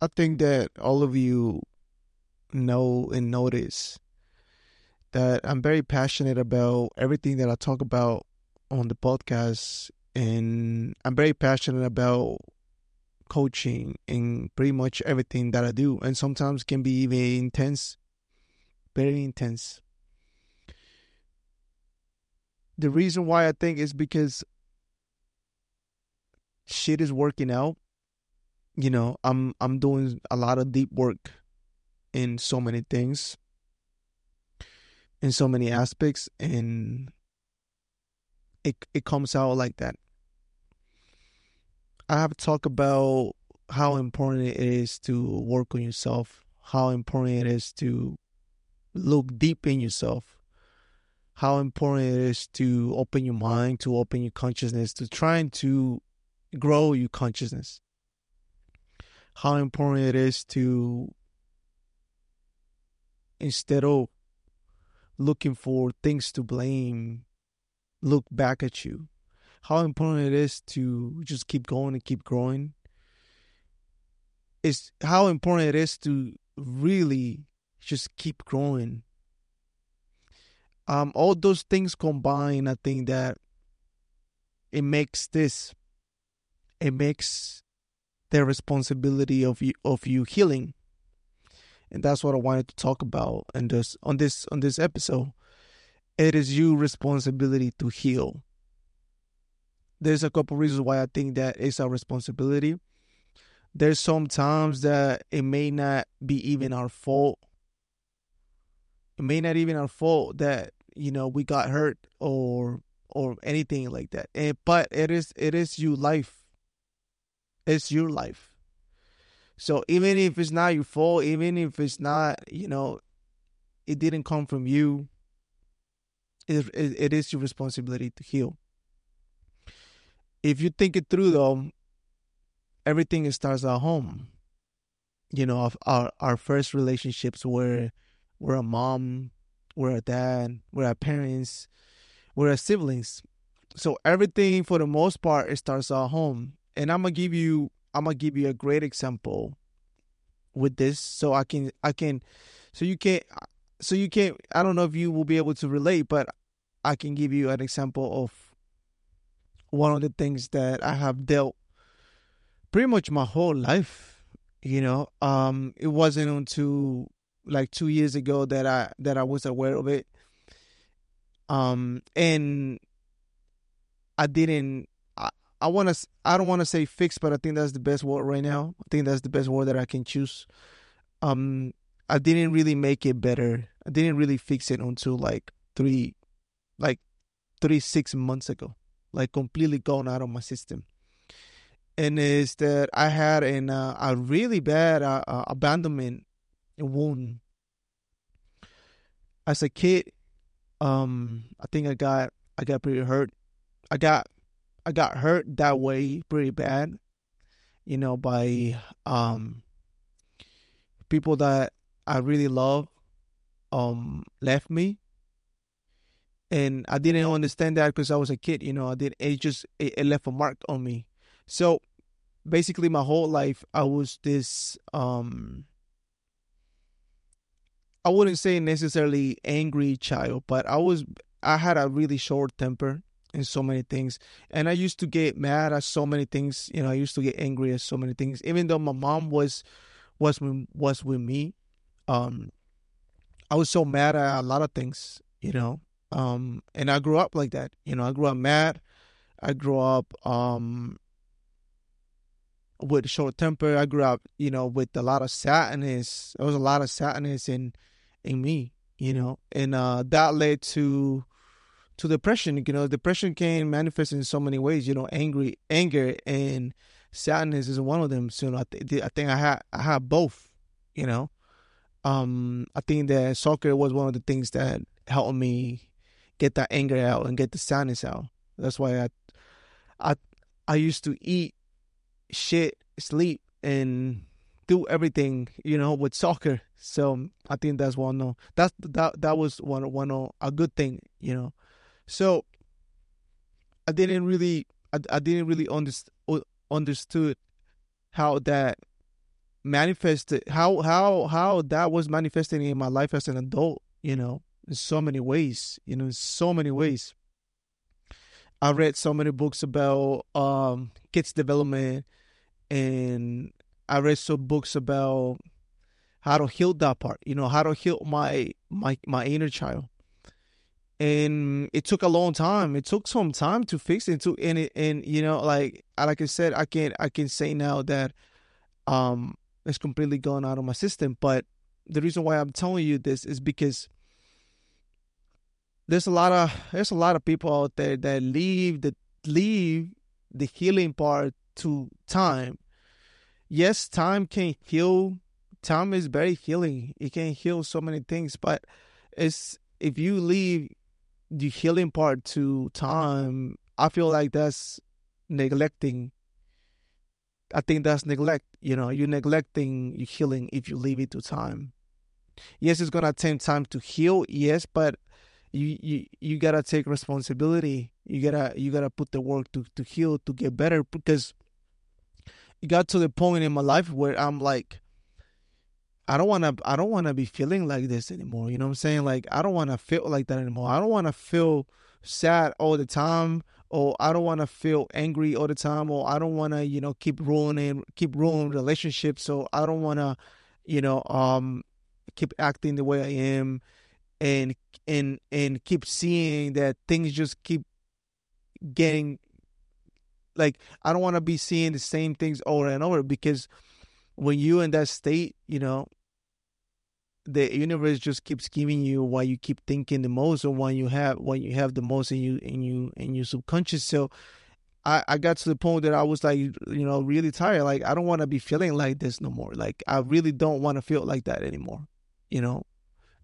I think that all of you know and notice that I'm very passionate about everything that I talk about on the podcast. And I'm very passionate about coaching and pretty much everything that I do. And sometimes can be even intense, very intense. The reason why I think is because shit is working out. You know, I'm I'm doing a lot of deep work in so many things, in so many aspects, and it it comes out like that. I have to talk about how important it is to work on yourself, how important it is to look deep in yourself, how important it is to open your mind, to open your consciousness, to trying to grow your consciousness. How important it is to instead of looking for things to blame, look back at you. How important it is to just keep going and keep growing. It's how important it is to really just keep growing. Um, all those things combined, I think that it makes this, it makes the responsibility of you of you healing and that's what I wanted to talk about and this on this on this episode. It is your responsibility to heal. There's a couple reasons why I think that it's our responsibility. There's some times that it may not be even our fault. It may not even our fault that you know we got hurt or or anything like that. And but it is it is your life. It's your life so even if it's not your fault, even if it's not, you know, it didn't come from you, it, it, it is your responsibility to heal. If you think it through, though, everything starts at home. You know, our our first relationships were we're a mom, we're a dad, we're our parents, we're our siblings. So everything for the most part it starts at home. And I'm gonna give you I'm gonna give you a great example with this, so I can I can, so you can't so you can't. I don't know if you will be able to relate, but I can give you an example of one of the things that I have dealt pretty much my whole life. You know, um, it wasn't until like two years ago that I that I was aware of it. Um, and I didn't I want to. I don't want to say fix, but I think that's the best word right now. I think that's the best word that I can choose. Um, I didn't really make it better. I didn't really fix it until like three, like three six months ago. Like completely gone out of my system. And is that I had an uh, a really bad uh, uh, abandonment wound as a kid. Um, I think I got I got pretty hurt. I got I got hurt that way pretty bad, you know, by um people that I really love um left me. And I didn't understand that because I was a kid, you know, I did it just it, it left a mark on me. So basically my whole life I was this um I wouldn't say necessarily angry child, but I was I had a really short temper in so many things. And I used to get mad at so many things. You know, I used to get angry at so many things. Even though my mom was was was with me, um, I was so mad at a lot of things. You know, um, and I grew up like that. You know, I grew up mad. I grew up um with short temper. I grew up, you know, with a lot of sadness. There was a lot of sadness in in me, you know, and uh, that led to to depression. You know, depression can manifest in so many ways. You know, angry, anger, and sadness is one of them. So you know, I, th- I think I had I had both. You know, um, I think that soccer was one of the things that helped me get that anger out and get the sadness out. That's why I, I, I used to eat, shit, sleep, and do everything, you know, with soccer. So I think that's one. of that's that that was one one a good thing, you know. So I didn't really, I, I didn't really underst- understood how that manifested how how how that was manifesting in my life as an adult you know in so many ways you know in so many ways. I read so many books about um kids development and i read some books about how to heal that part you know how to heal my my my inner child and it took a long time it took some time to fix it to and it and you know like like i said i can i can say now that um it's completely gone out of my system. But the reason why I'm telling you this is because there's a lot of there's a lot of people out there that leave the leave the healing part to time. Yes, time can heal. Time is very healing. It can heal so many things, but it's if you leave the healing part to time, I feel like that's neglecting I think that's neglect. You know, you're neglecting your healing if you leave it to time. Yes, it's gonna take time to heal. Yes, but you you you gotta take responsibility. You gotta you gotta put the work to to heal to get better because it got to the point in my life where I'm like, I don't wanna I don't wanna be feeling like this anymore. You know what I'm saying? Like I don't wanna feel like that anymore. I don't wanna feel sad all the time or I don't want to feel angry all the time, or I don't want to, you know, keep ruining, keep ruining relationships. So I don't want to, you know, um, keep acting the way I am, and and and keep seeing that things just keep getting like I don't want to be seeing the same things over and over because when you're in that state, you know, the universe just keeps giving you what you keep thinking the most or what you have what you have the most in you in you in your subconscious so I, I got to the point that I was like, you know, really tired. Like, I don't want to be feeling like this no more. Like, I really don't want to feel like that anymore. You know,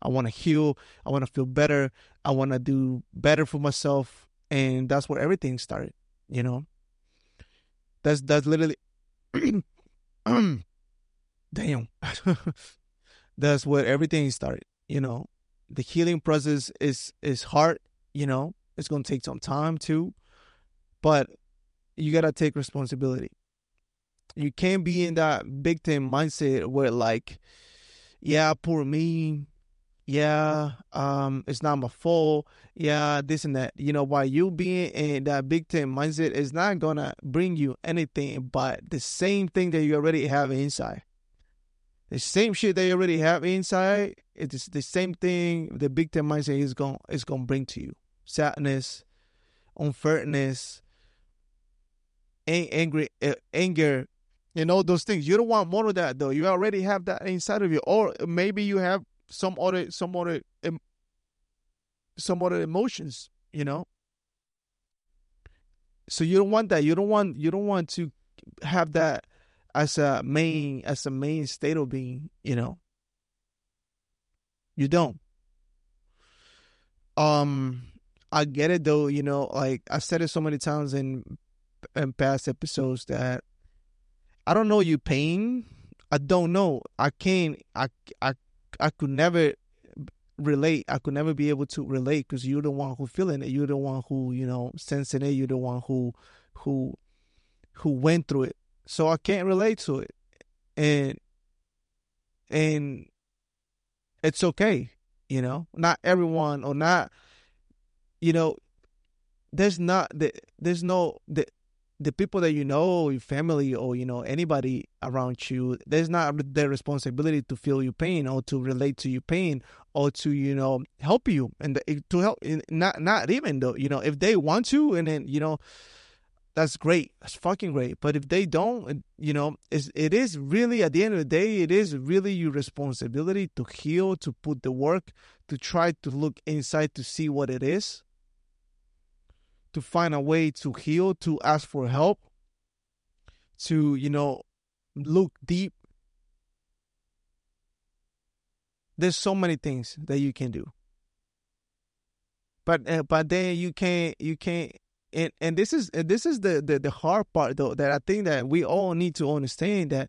I want to heal. I want to feel better. I want to do better for myself. And that's where everything started, you know. That's, that's literally, damn. that's where everything started. You know, the healing process is is hard. You know, it's gonna take some time too, but you gotta take responsibility. You can't be in that victim mindset where like, yeah, poor me. Yeah, um, it's not my fault. Yeah, this and that. You know, why you being in that victim mindset is not gonna bring you anything but the same thing that you already have inside the same shit they already have inside. It's the same thing the victim mindset is going is going to bring to you: sadness, unfairness, angry, uh, anger, and all those things. You don't want more of that though. You already have that inside of you, or maybe you have some other some other some other emotions. You know. So you don't want that. You don't want you don't want to have that as a main as a main state of being, you know. You don't. Um I get it though, you know, like I've said it so many times in in past episodes that I don't know you pain. I don't know. I can't I I I could never relate. I could never be able to relate because you're the one who feeling it. You're the one who you know sensing it. You're the one who who who went through it so I can't relate to it, and and it's okay, you know. Not everyone or not, you know. There's not the there's no the the people that you know, your family, or you know anybody around you. There's not their responsibility to feel your pain or to relate to your pain or to you know help you and eh, to help. Eh, not not even though you know if they want to, and then you know that's great. That's fucking great. But if they don't, you know, it's, it is really, at the end of the day, it is really your responsibility to heal, to put the work, to try to look inside to see what it is, to find a way to heal, to ask for help, to, you know, look deep. There's so many things that you can do. But uh, but then you can't you can't and and this is this is the, the the hard part though that I think that we all need to understand that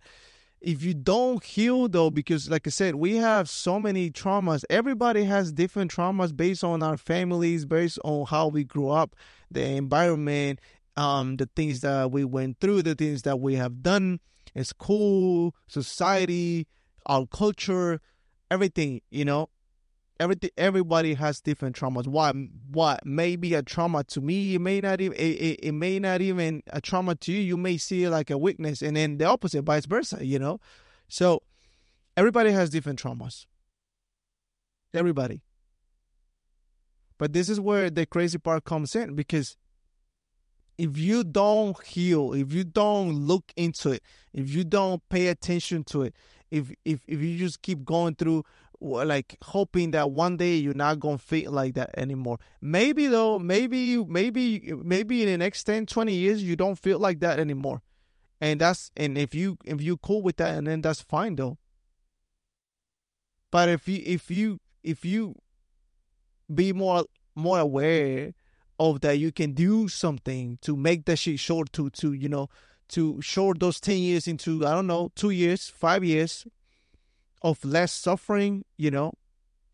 if you don't heal though because like i said we have so many traumas everybody has different traumas based on our families based on how we grew up the environment um the things that we went through the things that we have done school, society, our culture, everything, you know. Everything everybody has different traumas. What what may be a trauma to me, it may not even it, it, it may not even a trauma to you. You may see it like a weakness and then the opposite, vice versa, you know. So everybody has different traumas. Everybody. But this is where the crazy part comes in because if you don't heal, if you don't look into it, if you don't pay attention to it, if if if you just keep going through like hoping that one day you're not gonna feel like that anymore. Maybe though maybe you maybe maybe in the next 10 20 years you don't feel like that anymore. And that's and if you if you cool with that and then that's fine though. But if you if you if you be more more aware of that you can do something to make that shit short to to you know to short those 10 years into i don't know 2 years 5 years of less suffering you know?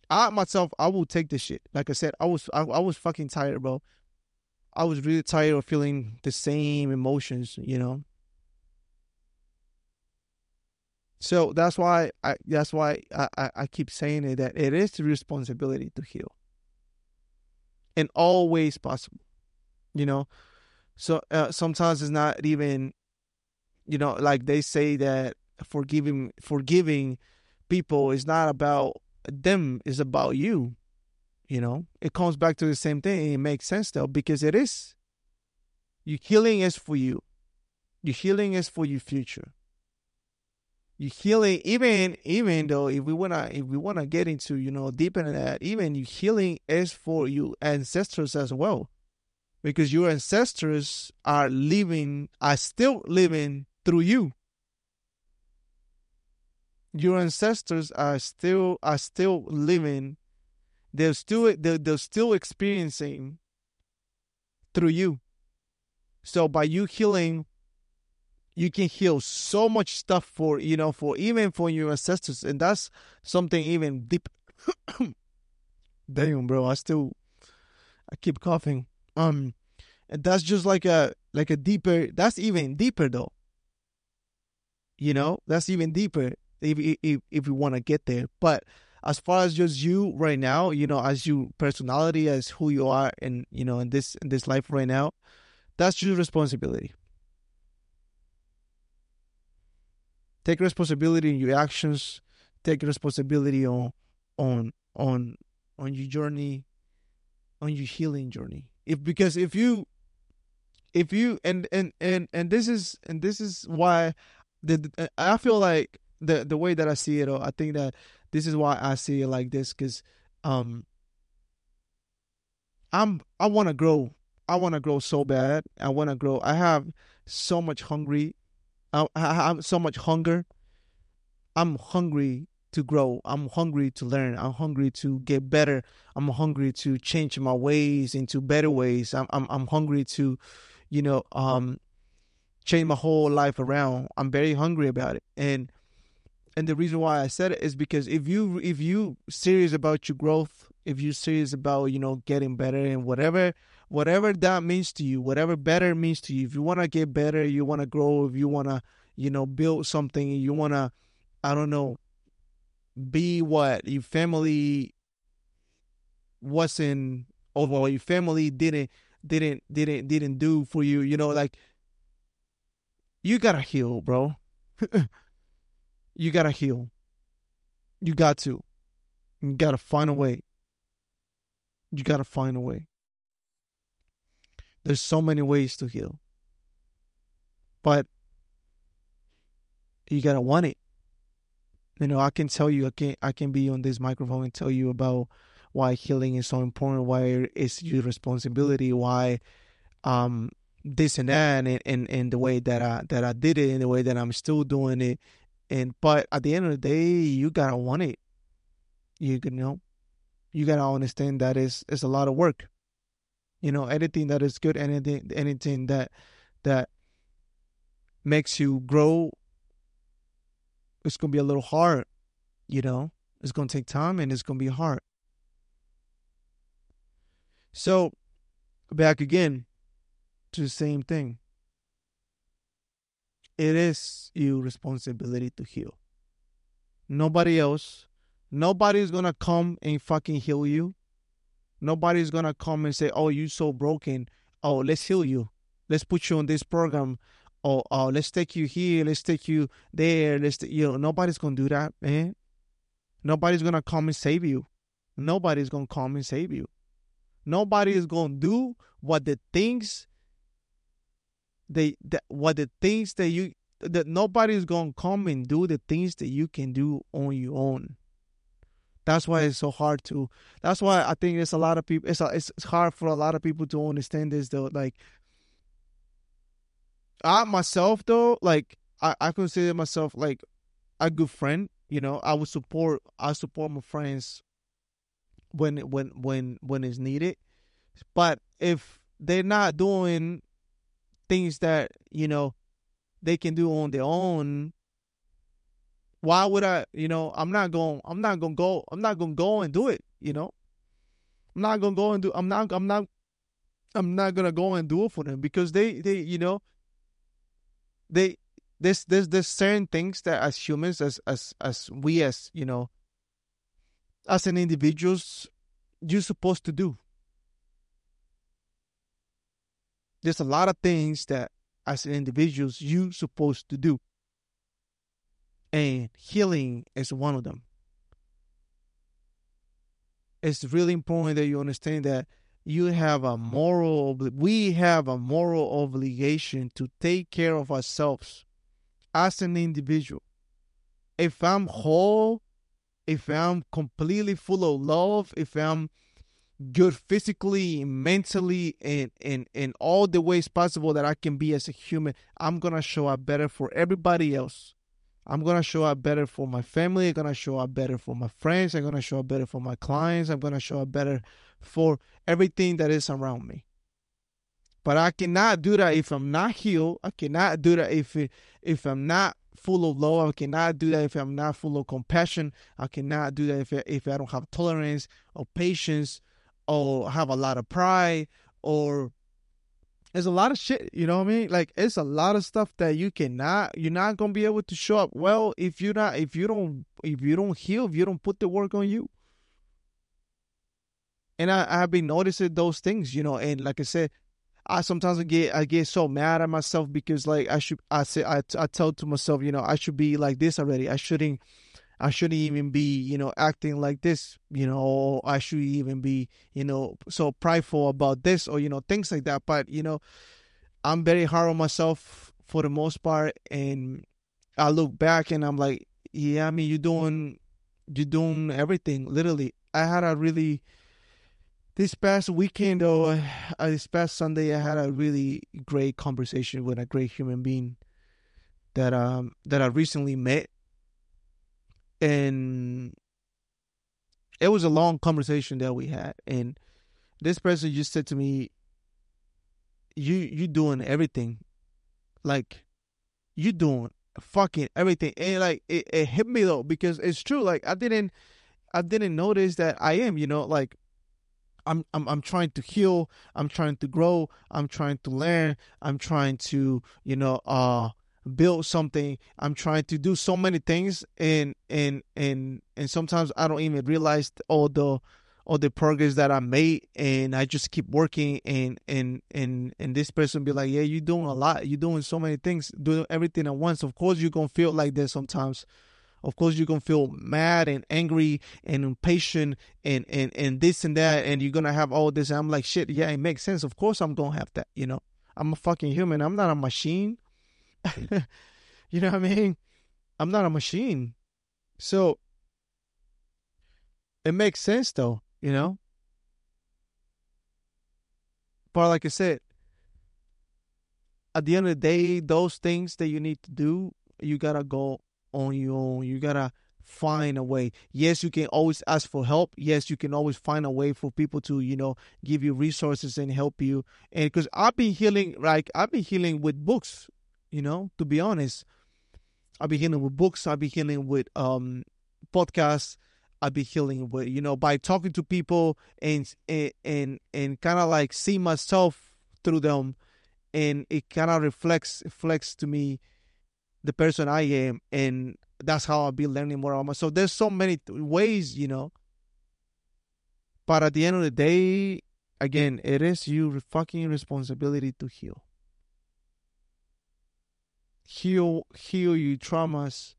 I myself i will take this shit. Like i said i was I, I was fucking tired bro. I was really tired of feeling the same emotions you know? So that's why I that's why I, I, I keep saying it that it is the responsibility to heal. In all ways possible. You know, so uh, sometimes it's not even, you know, like they say that forgiving forgiving people is not about them; it's about you. You know, it comes back to the same thing. It makes sense though because it is. Your healing is for you. Your healing is for your future you healing even even though if we wanna if we wanna get into you know deeper in that even your healing is for you ancestors as well because your ancestors are living are still living through you your ancestors are still are still living. They're still they're, they're still experiencing through you. So by you healing you can heal so much stuff for you know for even for your ancestors. And that's something even deep. Damn bro i still i keep coughing. Um and that's just like a like a deeper that's even deeper though. You know that's even deeper if if if you want to get there. But as far as just you right now you know as you personality as who you are and you know in this in this life right now that's your responsibility. Take responsibility in your actions. Take responsibility on on on on your journey on your healing journey. If because if you if you and and and and this is and this is why the i feel like the the way that i see it i think that this is why i see it like this because um i'm i want to grow i want to grow so bad i want to grow i have so much hungry I, I have so much hunger. I'm hungry to grow. I'm hungry to learn. I'm hungry to get better. I'm hungry to change my ways into better ways. I'm I'm I'm hungry to, you know, um change my whole life around. I'm very hungry about it. And and the reason why I said it is because if you if you serious about your growth, if you're serious about, you know, getting better and whatever whatever that means to you, whatever better means to you. If you want to get better, you want to grow, if you want to, you know, build something, you want to, I don't know, be what your family wasn't, or what your family didn't, didn't, didn't, didn't do for you. You know, like you gotta heal, bro. you gotta heal. You got to. You gotta find a way. You gotta find a way. There's so many ways to heal. But you gotta want it. You know, I can tell you, I can I can be on this microphone and tell you about why healing is so important, why it's your responsibility, why um this and that and, and, and the way that I that I did it and the way that I'm still doing it. And but at the end of the day, you gotta want it. You know, you gotta understand that it's it's a lot of work. You know anything that is good anything anything that that makes you grow it's gonna be a little hard you know? It's gonna take time and it's gonna be hard. So back again to the same thing it is your responsibility to heal. Nobody else. Nobody's gonna come and fucking heal you. Nobody's gonna come and say, "Oh, you're so broken. Oh, let's heal you. Let's put you on this program. Oh, oh, let's take you here. Let's take you there. Let's, t-. you know, nobody's gonna do that, man. Nobody's gonna come and save you. Nobody's gonna come and save you. Nobody is gonna do what the things they that what the things that you that nobody's gonna come and do the things that you can do on your own. That's why it's so hard to. That's why I think there's a lot of people. It's a, it's hard for a lot of people to understand this though. Like I myself though, like I I consider myself like a good friend. You know, I would support I support my friends when when when when it's needed. But if they're not doing things that you know they can do on their own why would i you know i'm not going i'm not going to go i'm not going to go and do it you know? I'm not going to go and do i'm not i'm not i'm not going to go and do it for them because they they you know they there's there's there's certain things that as humans as as as we as you know as an individuals you're supposed to do there's a lot of things that as individuals you're supposed to do. And healing is one of them. It's really important that you understand that you have a moral we have a moral obligation to take care of ourselves as an individual. If i'm whole if i'm completely full of love if i'm good physically, mentally, and in in all the ways possible that I can be as a human, I'm gonna show up better for everybody else. I'm gonna show up better for my family. I'm gonna show up better for my friends. I'm gonna show up better for my clients. I'm gonna show up better for everything that is around me. But I cannot do that if I'm not healed. I cannot do that if if I'm not full of love. I cannot do that if I'm not full of compassion. I cannot do that if if I don't have tolerance or patience or have a lot of pride or there's a lot of shit, you know what I mean? Like it's a lot of stuff that you cannot you're not gonna be able to show up well if you're not if you don't if you don't heal, if you don't put the work on you. And I, I've been noticing those things, you know, and like I said, I sometimes get I get so mad at myself because like I should I say I I tell to myself, you know, I should be like this already. I shouldn't I shouldn't even be, you know, acting like this, you know, or I should even be, you know, so prideful about this or, you know, things like that. But, you know, I'm very hard on myself for the most part. And I look back and I'm like, yeah, I mean, you're doing, you're doing everything, literally. I had a really, this past weekend though, uh, this past Sunday, I had a really great conversation with a great human being that um that I recently met and it was a long conversation that we had and this person just said to me you you doing everything like you doing fucking everything and like it, it hit me though because it's true like i didn't i didn't notice that i am you know like I'm, I'm I'm trying to heal. I'm trying to grow. I'm trying to learn. I'm trying to you know uh build something. I'm trying to do so many things and and and and sometimes i don't even realize all the all the progress that i made and i just keep working and and and and this person be like yeah you're doing a lot. You're doing so many things. Doing everything at once. Of course you're gonna feel like this sometimes. Of course you're gonna feel mad and angry and impatient and and and this and that and you're gonna have all this. I'm like shit yeah it makes sense. Of course i'm gonna have that you know? I'm a fucking human. I'm not a machine you know what I mean? I'm not a machine. So it makes sense though, you know? But like I said, at the end of the day, those things that you need to do, you gotta go on your own. You gotta find a way. Yes, you can always ask for help. Yes, you can always find a way for people to, you know, give you resources and help you. And because I've been healing, like I've been healing with books you know, to be honest. I'll be healing with books, I'll be healing with um podcasts, I'll be healing with, you know, by talking to people and and and, kind of like see myself through them and it kind of reflects reflects to me the person I am, and that's how I'll be learning more about myself. There's so many ways, you know. But at the end of the day, again, it is your fucking responsibility to heal. Heal, heal your traumas.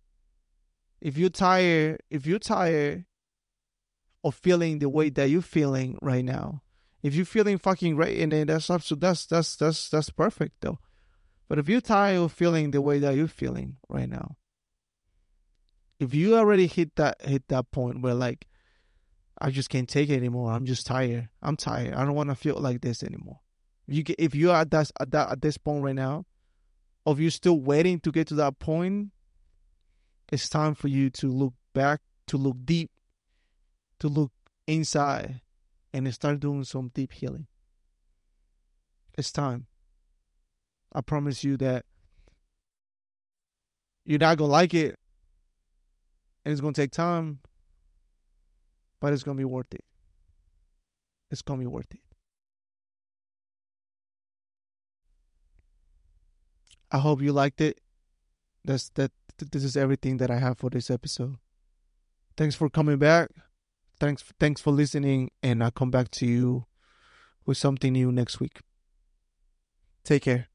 If you're tired, if you're tired of feeling the way that you're feeling right now, if you're feeling fucking great, and then that's that's that's that's that's perfect though. But if you're tired of feeling the way that you're feeling right now, if you already hit that hit that point where like I just can't take it anymore. I'm just tired. I'm tired. I don't want to feel like this anymore. If you get, if you're at that at that at this point right now, or if you're still waiting to get to that point, it's time for you to look back, to look deep, to look inside, and start doing some deep healing. It's time. I promise you that you're not gonna like it, and it's gonna take time, but it's gonna be worth it. It's gonna be worth it. I hope you liked it. That's that. This is everything that I have for this episode. Thanks for coming back. Thanks. Thanks for listening, and I'll come back to you with something new next week. Take care.